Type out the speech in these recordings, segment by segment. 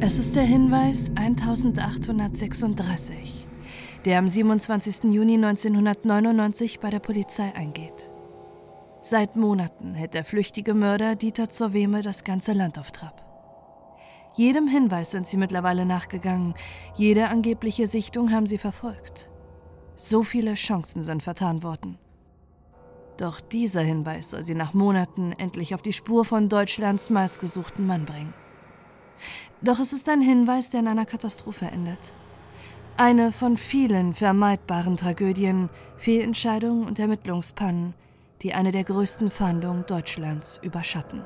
Es ist der Hinweis 1836, der am 27. Juni 1999 bei der Polizei eingeht. Seit Monaten hält der flüchtige Mörder Dieter Zerweme das ganze Land auf Trab. Jedem Hinweis sind sie mittlerweile nachgegangen, jede angebliche Sichtung haben sie verfolgt. So viele Chancen sind vertan worden. Doch dieser Hinweis soll sie nach Monaten endlich auf die Spur von Deutschlands meistgesuchten Mann bringen. Doch es ist ein Hinweis, der in einer Katastrophe endet. Eine von vielen vermeidbaren Tragödien, Fehlentscheidungen und Ermittlungspannen, die eine der größten Fahndungen Deutschlands überschatten.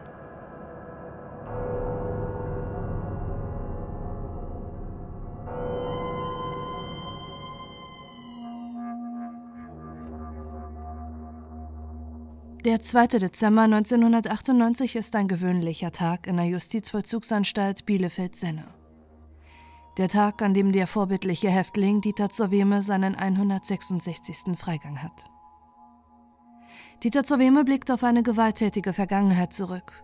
Der 2. Dezember 1998 ist ein gewöhnlicher Tag in der Justizvollzugsanstalt Bielefeld-Senne. Der Tag, an dem der vorbildliche Häftling Dieter Zerweme seinen 166. Freigang hat. Dieter Zerweme blickt auf eine gewalttätige Vergangenheit zurück.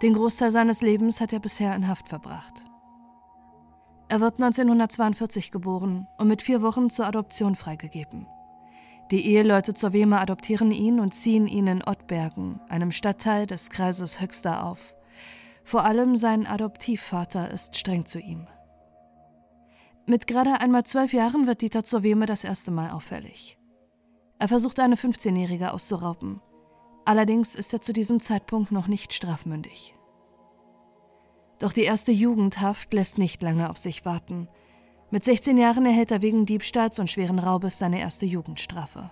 Den Großteil seines Lebens hat er bisher in Haft verbracht. Er wird 1942 geboren und mit vier Wochen zur Adoption freigegeben. Die Eheleute zur Weme adoptieren ihn und ziehen ihn in Ottbergen, einem Stadtteil des Kreises Höxter, auf. Vor allem sein Adoptivvater ist streng zu ihm. Mit gerade einmal zwölf Jahren wird Dieter zur Weme das erste Mal auffällig. Er versucht eine 15-Jährige auszurauben. Allerdings ist er zu diesem Zeitpunkt noch nicht strafmündig. Doch die erste Jugendhaft lässt nicht lange auf sich warten – mit 16 Jahren erhält er wegen Diebstahls und schweren Raubes seine erste Jugendstrafe.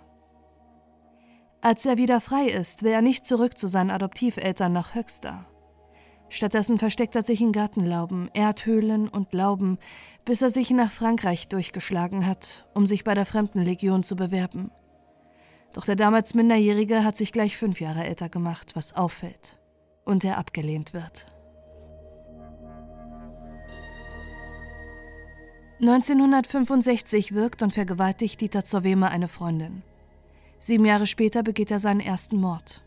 Als er wieder frei ist, will er nicht zurück zu seinen Adoptiveltern nach Höxter. Stattdessen versteckt er sich in Gartenlauben, Erdhöhlen und Lauben, bis er sich nach Frankreich durchgeschlagen hat, um sich bei der Fremdenlegion zu bewerben. Doch der damals Minderjährige hat sich gleich fünf Jahre älter gemacht, was auffällt, und er abgelehnt wird. 1965 wirkt und vergewaltigt Dieter Zerweme eine Freundin. Sieben Jahre später begeht er seinen ersten Mord.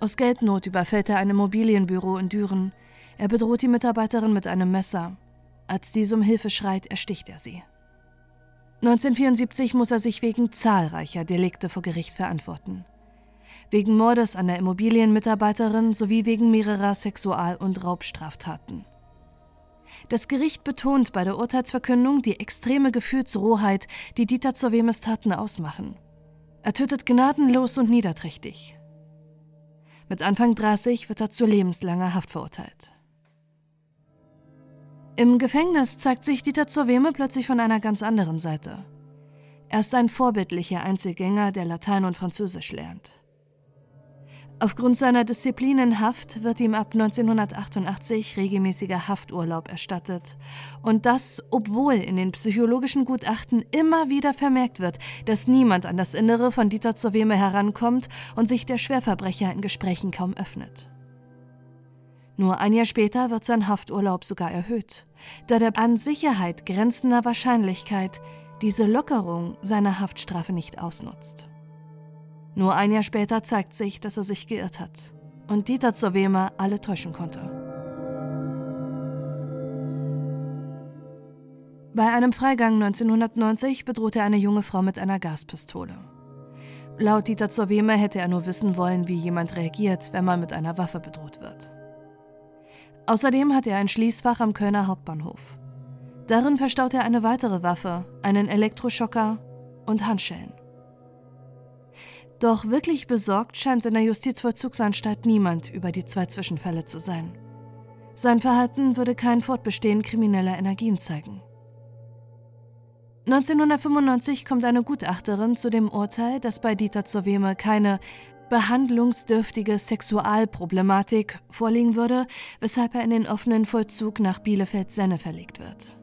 Aus Geldnot überfällt er ein Immobilienbüro in Düren. Er bedroht die Mitarbeiterin mit einem Messer. Als diese um Hilfe schreit, ersticht er sie. 1974 muss er sich wegen zahlreicher Delikte vor Gericht verantworten. Wegen Mordes an der Immobilienmitarbeiterin sowie wegen mehrerer Sexual- und Raubstraftaten. Das Gericht betont bei der Urteilsverkündung die extreme Gefühlsrohheit, die Dieter zur Wemes Taten ausmachen. Er tötet gnadenlos und niederträchtig. Mit Anfang 30 wird er zu lebenslanger Haft verurteilt. Im Gefängnis zeigt sich Dieter zur Weme plötzlich von einer ganz anderen Seite. Er ist ein vorbildlicher Einzelgänger, der Latein und Französisch lernt. Aufgrund seiner Disziplin in Haft wird ihm ab 1988 regelmäßiger Hafturlaub erstattet. Und das, obwohl in den psychologischen Gutachten immer wieder vermerkt wird, dass niemand an das Innere von Dieter zur Weme herankommt und sich der Schwerverbrecher in Gesprächen kaum öffnet. Nur ein Jahr später wird sein Hafturlaub sogar erhöht, da der an Sicherheit grenzender Wahrscheinlichkeit diese Lockerung seiner Haftstrafe nicht ausnutzt. Nur ein Jahr später zeigt sich, dass er sich geirrt hat und Dieter zur Wehmer alle täuschen konnte. Bei einem Freigang 1990 bedroht er eine junge Frau mit einer Gaspistole. Laut Dieter zur Wehmer hätte er nur wissen wollen, wie jemand reagiert, wenn man mit einer Waffe bedroht wird. Außerdem hat er ein Schließfach am Kölner Hauptbahnhof. Darin verstaut er eine weitere Waffe, einen Elektroschocker und Handschellen. Doch wirklich besorgt scheint in der Justizvollzugsanstalt niemand über die zwei Zwischenfälle zu sein. Sein Verhalten würde kein Fortbestehen krimineller Energien zeigen. 1995 kommt eine Gutachterin zu dem Urteil, dass bei Dieter Zoweme keine behandlungsdürftige Sexualproblematik vorliegen würde, weshalb er in den offenen Vollzug nach Bielefeld-Senne verlegt wird.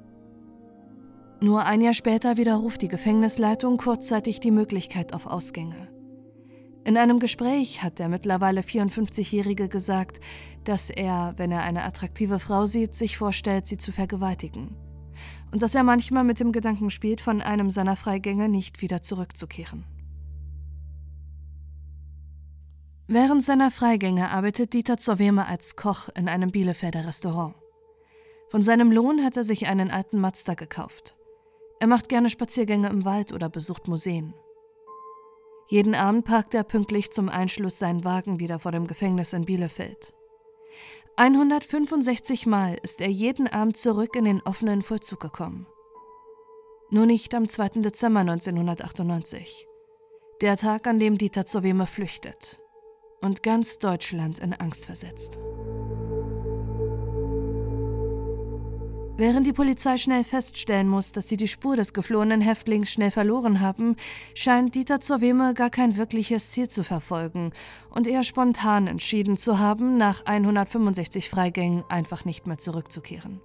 Nur ein Jahr später widerruft die Gefängnisleitung kurzzeitig die Möglichkeit auf Ausgänge. In einem Gespräch hat der mittlerweile 54-Jährige gesagt, dass er, wenn er eine attraktive Frau sieht, sich vorstellt, sie zu vergewaltigen. Und dass er manchmal mit dem Gedanken spielt, von einem seiner Freigänge nicht wieder zurückzukehren. Während seiner Freigänge arbeitet Dieter Zoweme als Koch in einem Bielefelder Restaurant. Von seinem Lohn hat er sich einen alten Mazda gekauft. Er macht gerne Spaziergänge im Wald oder besucht Museen. Jeden Abend parkt er pünktlich zum Einschluss seinen Wagen wieder vor dem Gefängnis in Bielefeld. 165 Mal ist er jeden Abend zurück in den offenen Vollzug gekommen. Nur nicht am 2. Dezember 1998, der Tag, an dem Dieter Zoweme flüchtet und ganz Deutschland in Angst versetzt. Während die Polizei schnell feststellen muss, dass sie die Spur des geflohenen Häftlings schnell verloren haben, scheint Dieter Zoweme gar kein wirkliches Ziel zu verfolgen und eher spontan entschieden zu haben, nach 165 Freigängen einfach nicht mehr zurückzukehren.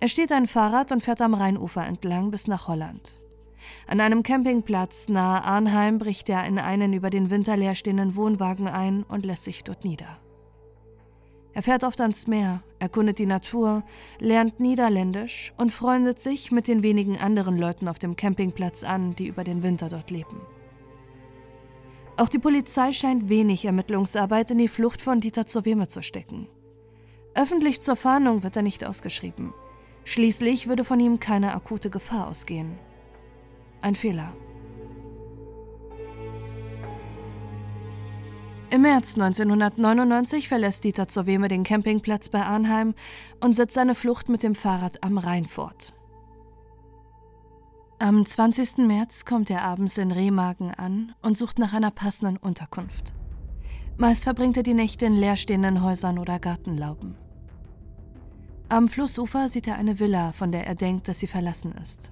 Er steht ein Fahrrad und fährt am Rheinufer entlang bis nach Holland. An einem Campingplatz nahe Arnheim bricht er in einen über den Winter leerstehenden Wohnwagen ein und lässt sich dort nieder. Er fährt oft ans Meer, erkundet die Natur, lernt Niederländisch und freundet sich mit den wenigen anderen Leuten auf dem Campingplatz an, die über den Winter dort leben. Auch die Polizei scheint wenig Ermittlungsarbeit in die Flucht von Dieter zur Weme zu stecken. Öffentlich zur Fahndung wird er nicht ausgeschrieben. Schließlich würde von ihm keine akute Gefahr ausgehen. Ein Fehler. Im März 1999 verlässt Dieter zur Weme den Campingplatz bei Arnheim und setzt seine Flucht mit dem Fahrrad am Rhein fort. Am 20. März kommt er abends in Remagen an und sucht nach einer passenden Unterkunft. Meist verbringt er die Nächte in leerstehenden Häusern oder Gartenlauben. Am Flussufer sieht er eine Villa, von der er denkt, dass sie verlassen ist.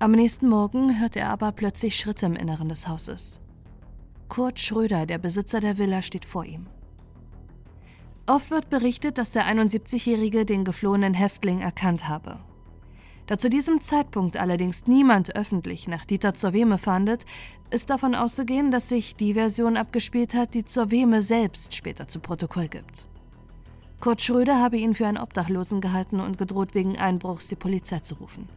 Am nächsten Morgen hört er aber plötzlich Schritte im Inneren des Hauses. Kurt Schröder, der Besitzer der Villa, steht vor ihm. Oft wird berichtet, dass der 71-Jährige den geflohenen Häftling erkannt habe. Da zu diesem Zeitpunkt allerdings niemand öffentlich nach Dieter Zerweme fahndet, ist davon auszugehen, dass sich die Version abgespielt hat, die Zerweme selbst später zu Protokoll gibt. Kurt Schröder habe ihn für einen Obdachlosen gehalten und gedroht, wegen Einbruchs die Polizei zu rufen.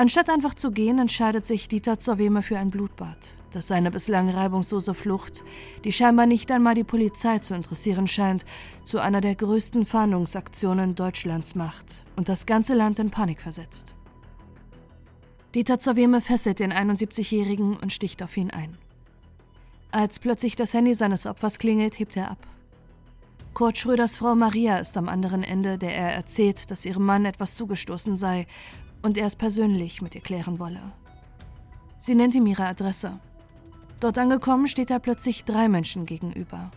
Anstatt einfach zu gehen, entscheidet sich Dieter Zerweme für ein Blutbad, das seine bislang reibungslose Flucht, die scheinbar nicht einmal die Polizei zu interessieren scheint, zu einer der größten Fahndungsaktionen Deutschlands macht und das ganze Land in Panik versetzt. Dieter Zerweme fesselt den 71-Jährigen und sticht auf ihn ein. Als plötzlich das Handy seines Opfers klingelt, hebt er ab. Kurt Schröders Frau Maria ist am anderen Ende, der er erzählt, dass ihrem Mann etwas zugestoßen sei und er es persönlich mit ihr klären wolle. Sie nennt ihm ihre Adresse. Dort angekommen steht er plötzlich drei Menschen gegenüber.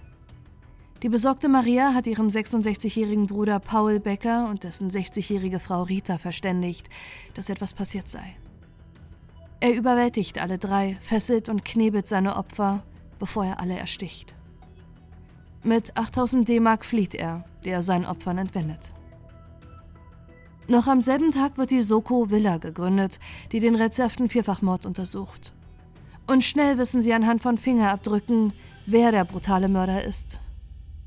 Die besorgte Maria hat ihren 66-jährigen Bruder Paul Becker und dessen 60-jährige Frau Rita verständigt, dass etwas passiert sei. Er überwältigt alle drei, fesselt und knebelt seine Opfer, bevor er alle ersticht. Mit 8000 D-Mark flieht er, der seinen Opfern entwendet. Noch am selben Tag wird die Soko Villa gegründet, die den rätselhaften Vierfachmord untersucht. Und schnell wissen sie anhand von Fingerabdrücken, wer der brutale Mörder ist.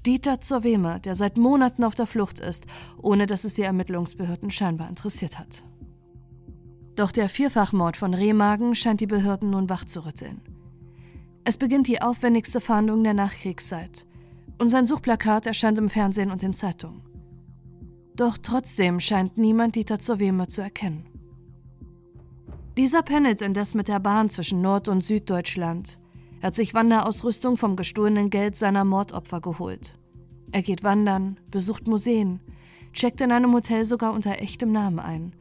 Dieter Zoweme, der seit Monaten auf der Flucht ist, ohne dass es die Ermittlungsbehörden scheinbar interessiert hat. Doch der Vierfachmord von Remagen scheint die Behörden nun wach zu rütteln. Es beginnt die aufwendigste Fahndung der Nachkriegszeit. Und sein Suchplakat erscheint im Fernsehen und in Zeitungen. Doch trotzdem scheint niemand Dieter zur Weme zu erkennen. Dieser pendelt indes mit der Bahn zwischen Nord- und Süddeutschland. Er hat sich Wanderausrüstung vom gestohlenen Geld seiner Mordopfer geholt. Er geht wandern, besucht Museen, checkt in einem Hotel sogar unter echtem Namen ein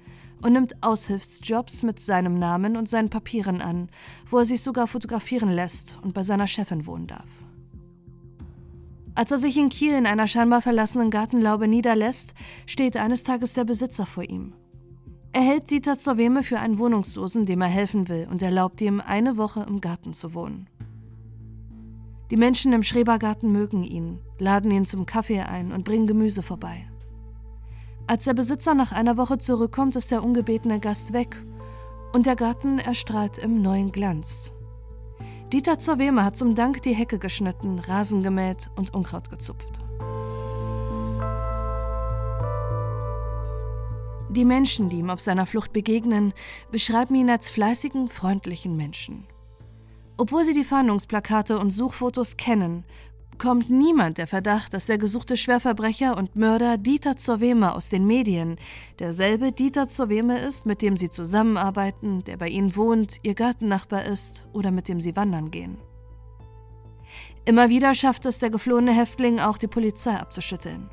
und nimmt Aushilfsjobs mit seinem Namen und seinen Papieren an, wo er sich sogar fotografieren lässt und bei seiner Chefin wohnen darf. Als er sich in Kiel in einer scheinbar verlassenen Gartenlaube niederlässt, steht eines Tages der Besitzer vor ihm. Er hält Dieter zur Weme für einen Wohnungslosen, dem er helfen will, und erlaubt ihm, eine Woche im Garten zu wohnen. Die Menschen im Schrebergarten mögen ihn, laden ihn zum Kaffee ein und bringen Gemüse vorbei. Als der Besitzer nach einer Woche zurückkommt, ist der ungebetene Gast weg und der Garten erstrahlt im neuen Glanz. Dieter Zoweme hat zum Dank die Hecke geschnitten, Rasen gemäht und Unkraut gezupft. Die Menschen, die ihm auf seiner Flucht begegnen, beschreiben ihn als fleißigen, freundlichen Menschen. Obwohl sie die Fahndungsplakate und Suchfotos kennen, kommt niemand der Verdacht, dass der gesuchte Schwerverbrecher und Mörder Dieter Zoweme aus den Medien derselbe Dieter Zoweme ist, mit dem sie zusammenarbeiten, der bei ihnen wohnt, ihr Gartennachbar ist oder mit dem sie wandern gehen. Immer wieder schafft es der geflohene Häftling auch, die Polizei abzuschütteln.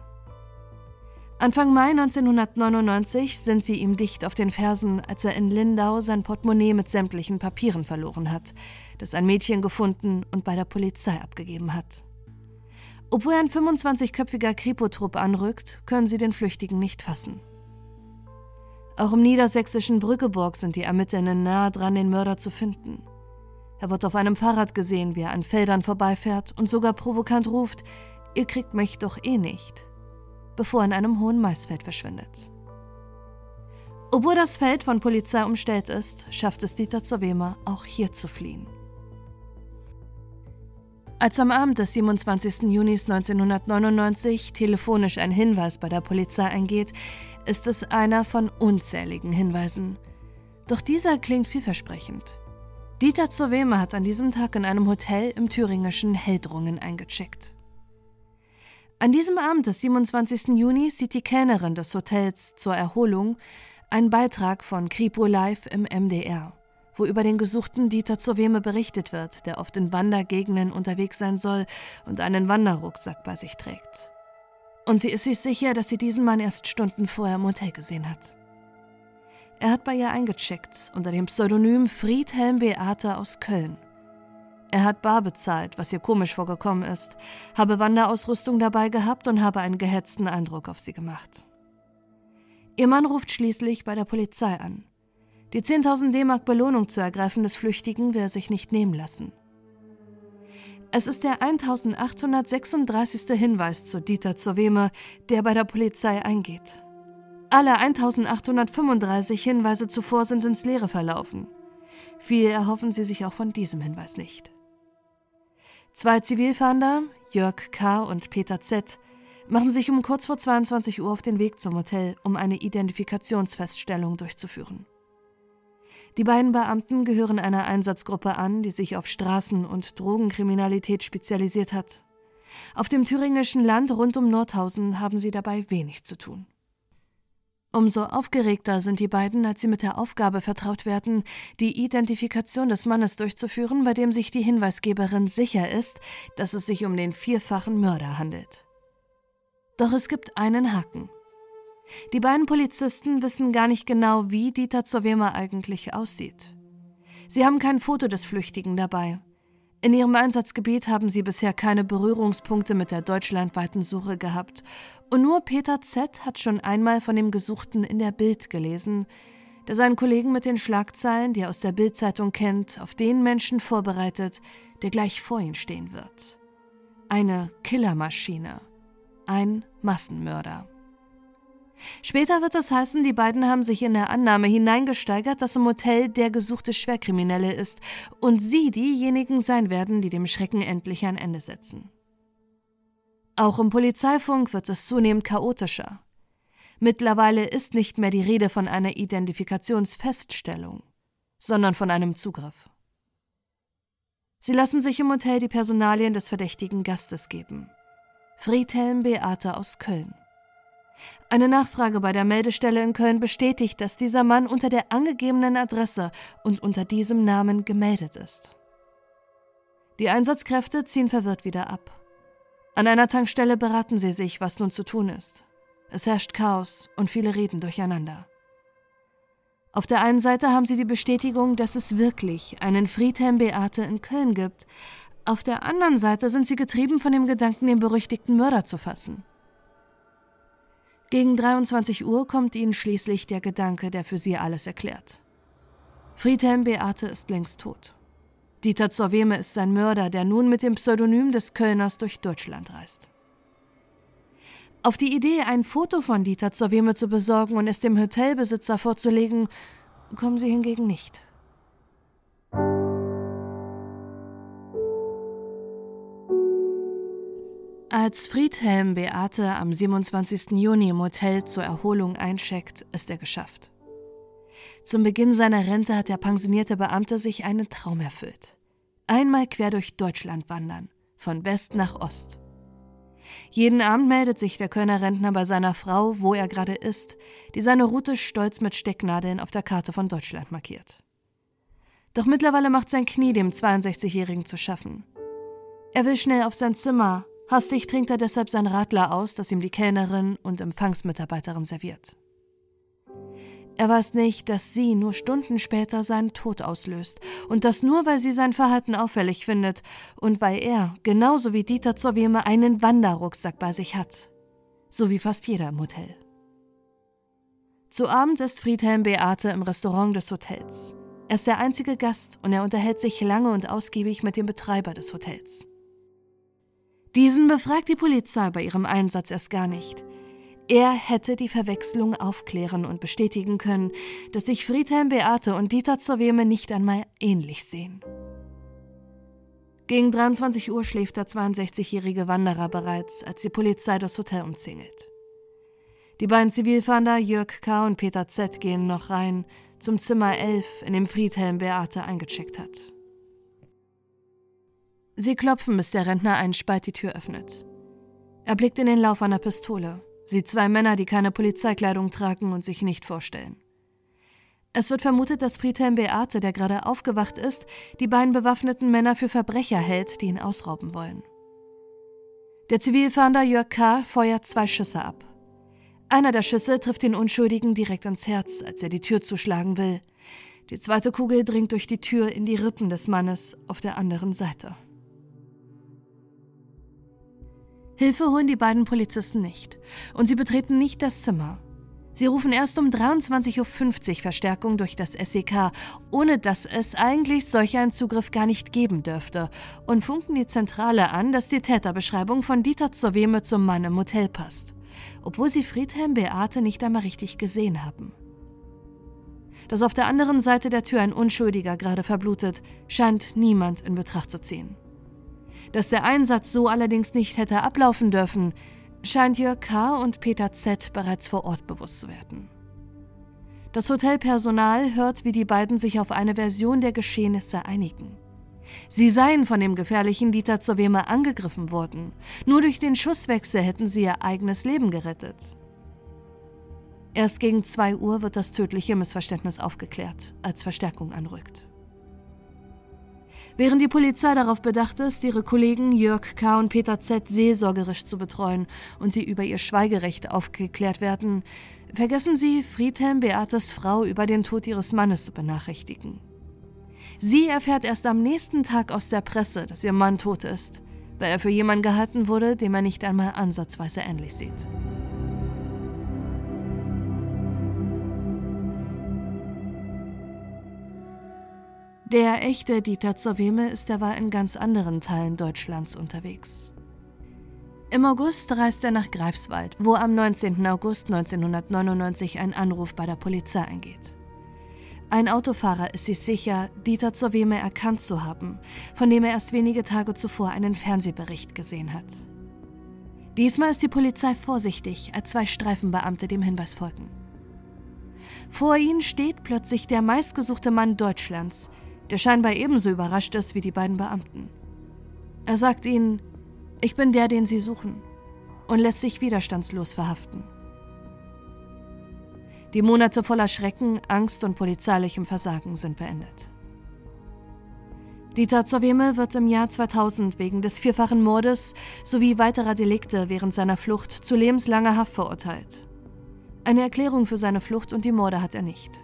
Anfang Mai 1999 sind sie ihm dicht auf den Fersen, als er in Lindau sein Portemonnaie mit sämtlichen Papieren verloren hat, das ein Mädchen gefunden und bei der Polizei abgegeben hat. Obwohl ein 25-köpfiger Kripo-Trupp anrückt, können sie den Flüchtigen nicht fassen. Auch im niedersächsischen Brückeburg sind die Ermittlerinnen nahe dran, den Mörder zu finden. Er wird auf einem Fahrrad gesehen, wie er an Feldern vorbeifährt und sogar provokant ruft: Ihr kriegt mich doch eh nicht bevor er in einem hohen Maisfeld verschwindet. Obwohl das Feld von Polizei umstellt ist, schafft es Dieter Zowema auch hier zu fliehen. Als am Abend des 27. Juni 1999 telefonisch ein Hinweis bei der Polizei eingeht, ist es einer von unzähligen Hinweisen. Doch dieser klingt vielversprechend. Dieter Zowema hat an diesem Tag in einem Hotel im thüringischen Heldrungen eingecheckt. An diesem Abend des 27. Juni sieht die Kellnerin des Hotels zur Erholung einen Beitrag von Kripo Live im MDR, wo über den gesuchten Dieter Zoweme berichtet wird, der oft in Wandergegenden unterwegs sein soll und einen Wanderrucksack bei sich trägt. Und sie ist sich sicher, dass sie diesen Mann erst Stunden vorher im Hotel gesehen hat. Er hat bei ihr eingecheckt unter dem Pseudonym Friedhelm Beate aus Köln. Er hat bar bezahlt, was ihr komisch vorgekommen ist, habe Wanderausrüstung dabei gehabt und habe einen gehetzten Eindruck auf sie gemacht. Ihr Mann ruft schließlich bei der Polizei an. Die 10.000 D-Mark Belohnung zu ergreifen des Flüchtigen will er sich nicht nehmen lassen. Es ist der 1836. Hinweis zu Dieter Zoweme, der bei der Polizei eingeht. Alle 1835 Hinweise zuvor sind ins Leere verlaufen. Viel erhoffen sie sich auch von diesem Hinweis nicht. Zwei Zivilfahnder, Jörg K. und Peter Z., machen sich um kurz vor 22 Uhr auf den Weg zum Hotel, um eine Identifikationsfeststellung durchzuführen. Die beiden Beamten gehören einer Einsatzgruppe an, die sich auf Straßen- und Drogenkriminalität spezialisiert hat. Auf dem thüringischen Land rund um Nordhausen haben sie dabei wenig zu tun. Umso aufgeregter sind die beiden, als sie mit der Aufgabe vertraut werden, die Identifikation des Mannes durchzuführen, bei dem sich die Hinweisgeberin sicher ist, dass es sich um den vierfachen Mörder handelt. Doch es gibt einen Haken. Die beiden Polizisten wissen gar nicht genau, wie Dieter Zowema eigentlich aussieht. Sie haben kein Foto des Flüchtigen dabei. In ihrem Einsatzgebiet haben sie bisher keine Berührungspunkte mit der deutschlandweiten Suche gehabt und nur Peter Z. hat schon einmal von dem Gesuchten in der Bild gelesen, der seinen Kollegen mit den Schlagzeilen, die er aus der Bildzeitung kennt, auf den Menschen vorbereitet, der gleich vor ihm stehen wird. Eine Killermaschine. Ein Massenmörder. Später wird es heißen, die beiden haben sich in der Annahme hineingesteigert, dass im Hotel der gesuchte Schwerkriminelle ist und sie diejenigen sein werden, die dem Schrecken endlich ein Ende setzen. Auch im Polizeifunk wird es zunehmend chaotischer. Mittlerweile ist nicht mehr die Rede von einer Identifikationsfeststellung, sondern von einem Zugriff. Sie lassen sich im Hotel die Personalien des verdächtigen Gastes geben. Friedhelm Beate aus Köln. Eine Nachfrage bei der Meldestelle in Köln bestätigt, dass dieser Mann unter der angegebenen Adresse und unter diesem Namen gemeldet ist. Die Einsatzkräfte ziehen verwirrt wieder ab. An einer Tankstelle beraten sie sich, was nun zu tun ist. Es herrscht Chaos und viele reden durcheinander. Auf der einen Seite haben sie die Bestätigung, dass es wirklich einen Friedhelm Beate in Köln gibt. Auf der anderen Seite sind sie getrieben von dem Gedanken, den berüchtigten Mörder zu fassen. Gegen 23 Uhr kommt ihnen schließlich der Gedanke, der für sie alles erklärt. Friedhelm Beate ist längst tot. Dieter Zoweme ist sein Mörder, der nun mit dem Pseudonym des Kölners durch Deutschland reist. Auf die Idee, ein Foto von Dieter Zoweme zu besorgen und es dem Hotelbesitzer vorzulegen, kommen sie hingegen nicht. Als Friedhelm Beate am 27. Juni im Hotel zur Erholung eincheckt, ist er geschafft. Zum Beginn seiner Rente hat der pensionierte Beamte sich einen Traum erfüllt. Einmal quer durch Deutschland wandern, von West nach Ost. Jeden Abend meldet sich der Kölner Rentner bei seiner Frau, wo er gerade ist, die seine Route stolz mit Stecknadeln auf der Karte von Deutschland markiert. Doch mittlerweile macht sein Knie dem 62-Jährigen zu schaffen. Er will schnell auf sein Zimmer, hastig trinkt er deshalb sein Radler aus, das ihm die Kellnerin und Empfangsmitarbeiterin serviert. Er weiß nicht, dass sie nur Stunden später seinen Tod auslöst und das nur, weil sie sein Verhalten auffällig findet und weil er, genauso wie Dieter Zoweme, einen Wanderrucksack bei sich hat. So wie fast jeder im Hotel. Zu Abend ist Friedhelm Beate im Restaurant des Hotels. Er ist der einzige Gast und er unterhält sich lange und ausgiebig mit dem Betreiber des Hotels. Diesen befragt die Polizei bei ihrem Einsatz erst gar nicht. Er hätte die Verwechslung aufklären und bestätigen können, dass sich Friedhelm Beate und Dieter Zerweme nicht einmal ähnlich sehen. Gegen 23 Uhr schläft der 62-jährige Wanderer bereits, als die Polizei das Hotel umzingelt. Die beiden Zivilfahnder Jörg K. und Peter Z. gehen noch rein zum Zimmer 11, in dem Friedhelm Beate eingecheckt hat. Sie klopfen, bis der Rentner einen Spalt die Tür öffnet. Er blickt in den Lauf einer Pistole. Sieht zwei Männer, die keine Polizeikleidung tragen und sich nicht vorstellen. Es wird vermutet, dass Friedhelm Beate, der gerade aufgewacht ist, die beiden bewaffneten Männer für Verbrecher hält, die ihn ausrauben wollen. Der Zivilfahnder Jörg K. feuert zwei Schüsse ab. Einer der Schüsse trifft den Unschuldigen direkt ins Herz, als er die Tür zuschlagen will. Die zweite Kugel dringt durch die Tür in die Rippen des Mannes auf der anderen Seite. Hilfe holen die beiden Polizisten nicht und sie betreten nicht das Zimmer. Sie rufen erst um 23.50 Uhr Verstärkung durch das SEK, ohne dass es eigentlich solch einen Zugriff gar nicht geben dürfte, und funken die Zentrale an, dass die Täterbeschreibung von Dieter Zoweme zum Mann im Hotel passt, obwohl sie Friedhelm Beate nicht einmal richtig gesehen haben. Dass auf der anderen Seite der Tür ein Unschuldiger gerade verblutet, scheint niemand in Betracht zu ziehen. Dass der Einsatz so allerdings nicht hätte ablaufen dürfen, scheint Jörg K. und Peter Z. bereits vor Ort bewusst zu werden. Das Hotelpersonal hört, wie die beiden sich auf eine Version der Geschehnisse einigen. Sie seien von dem gefährlichen Dieter Zoweme angegriffen worden. Nur durch den Schusswechsel hätten sie ihr eigenes Leben gerettet. Erst gegen 2 Uhr wird das tödliche Missverständnis aufgeklärt, als Verstärkung anrückt. Während die Polizei darauf bedacht ist, ihre Kollegen Jörg K. und Peter Z. seelsorgerisch zu betreuen und sie über ihr Schweigerecht aufgeklärt werden, vergessen sie, Friedhelm Beates Frau über den Tod ihres Mannes zu benachrichtigen. Sie erfährt erst am nächsten Tag aus der Presse, dass ihr Mann tot ist, weil er für jemanden gehalten wurde, dem er nicht einmal ansatzweise ähnlich sieht. Der echte Dieter Zoweme ist derweil in ganz anderen Teilen Deutschlands unterwegs. Im August reist er nach Greifswald, wo am 19. August 1999 ein Anruf bei der Polizei eingeht. Ein Autofahrer ist sich sicher, Dieter Zoweme erkannt zu haben, von dem er erst wenige Tage zuvor einen Fernsehbericht gesehen hat. Diesmal ist die Polizei vorsichtig, als zwei Streifenbeamte dem Hinweis folgen. Vor ihnen steht plötzlich der meistgesuchte Mann Deutschlands, der scheinbar ebenso überrascht ist wie die beiden Beamten. Er sagt ihnen, ich bin der, den Sie suchen, und lässt sich widerstandslos verhaften. Die Monate voller Schrecken, Angst und polizeilichem Versagen sind beendet. Dieter Zoweme wird im Jahr 2000 wegen des vierfachen Mordes sowie weiterer Delikte während seiner Flucht zu lebenslanger Haft verurteilt. Eine Erklärung für seine Flucht und die Morde hat er nicht.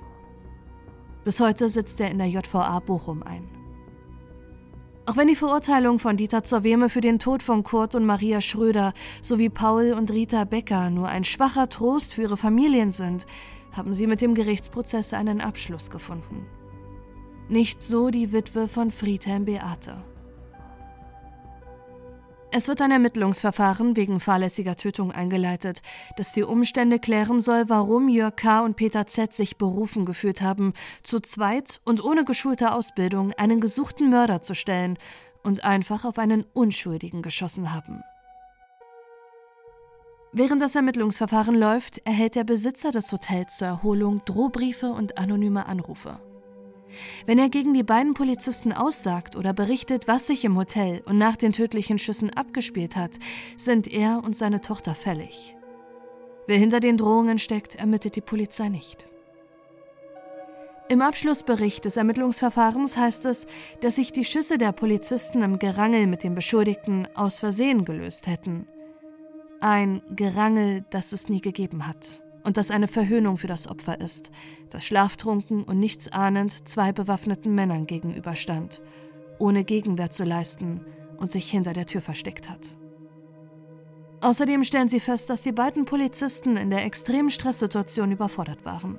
Bis heute sitzt er in der JVA Bochum ein. Auch wenn die Verurteilung von Dieter Zerweme für den Tod von Kurt und Maria Schröder sowie Paul und Rita Becker nur ein schwacher Trost für ihre Familien sind, haben sie mit dem Gerichtsprozess einen Abschluss gefunden. Nicht so die Witwe von Friedhelm Beate. Es wird ein Ermittlungsverfahren wegen fahrlässiger Tötung eingeleitet, das die Umstände klären soll, warum Jörg K. und Peter Z. sich berufen gefühlt haben, zu zweit und ohne geschulte Ausbildung einen gesuchten Mörder zu stellen und einfach auf einen Unschuldigen geschossen haben. Während das Ermittlungsverfahren läuft, erhält der Besitzer des Hotels zur Erholung Drohbriefe und anonyme Anrufe. Wenn er gegen die beiden Polizisten aussagt oder berichtet, was sich im Hotel und nach den tödlichen Schüssen abgespielt hat, sind er und seine Tochter fällig. Wer hinter den Drohungen steckt, ermittelt die Polizei nicht. Im Abschlussbericht des Ermittlungsverfahrens heißt es, dass sich die Schüsse der Polizisten im Gerangel mit dem Beschuldigten aus Versehen gelöst hätten. Ein Gerangel, das es nie gegeben hat und das eine Verhöhnung für das Opfer ist, das schlaftrunken und nichtsahnend zwei bewaffneten Männern gegenüberstand, ohne Gegenwehr zu leisten und sich hinter der Tür versteckt hat. Außerdem stellen sie fest, dass die beiden Polizisten in der extremen Stresssituation überfordert waren.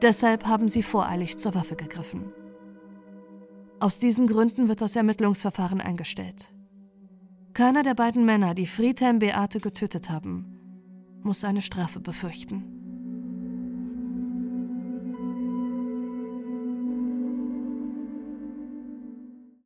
Deshalb haben sie voreilig zur Waffe gegriffen. Aus diesen Gründen wird das Ermittlungsverfahren eingestellt. Keiner der beiden Männer, die Friedhelm Beate getötet haben, muss eine Strafe befürchten.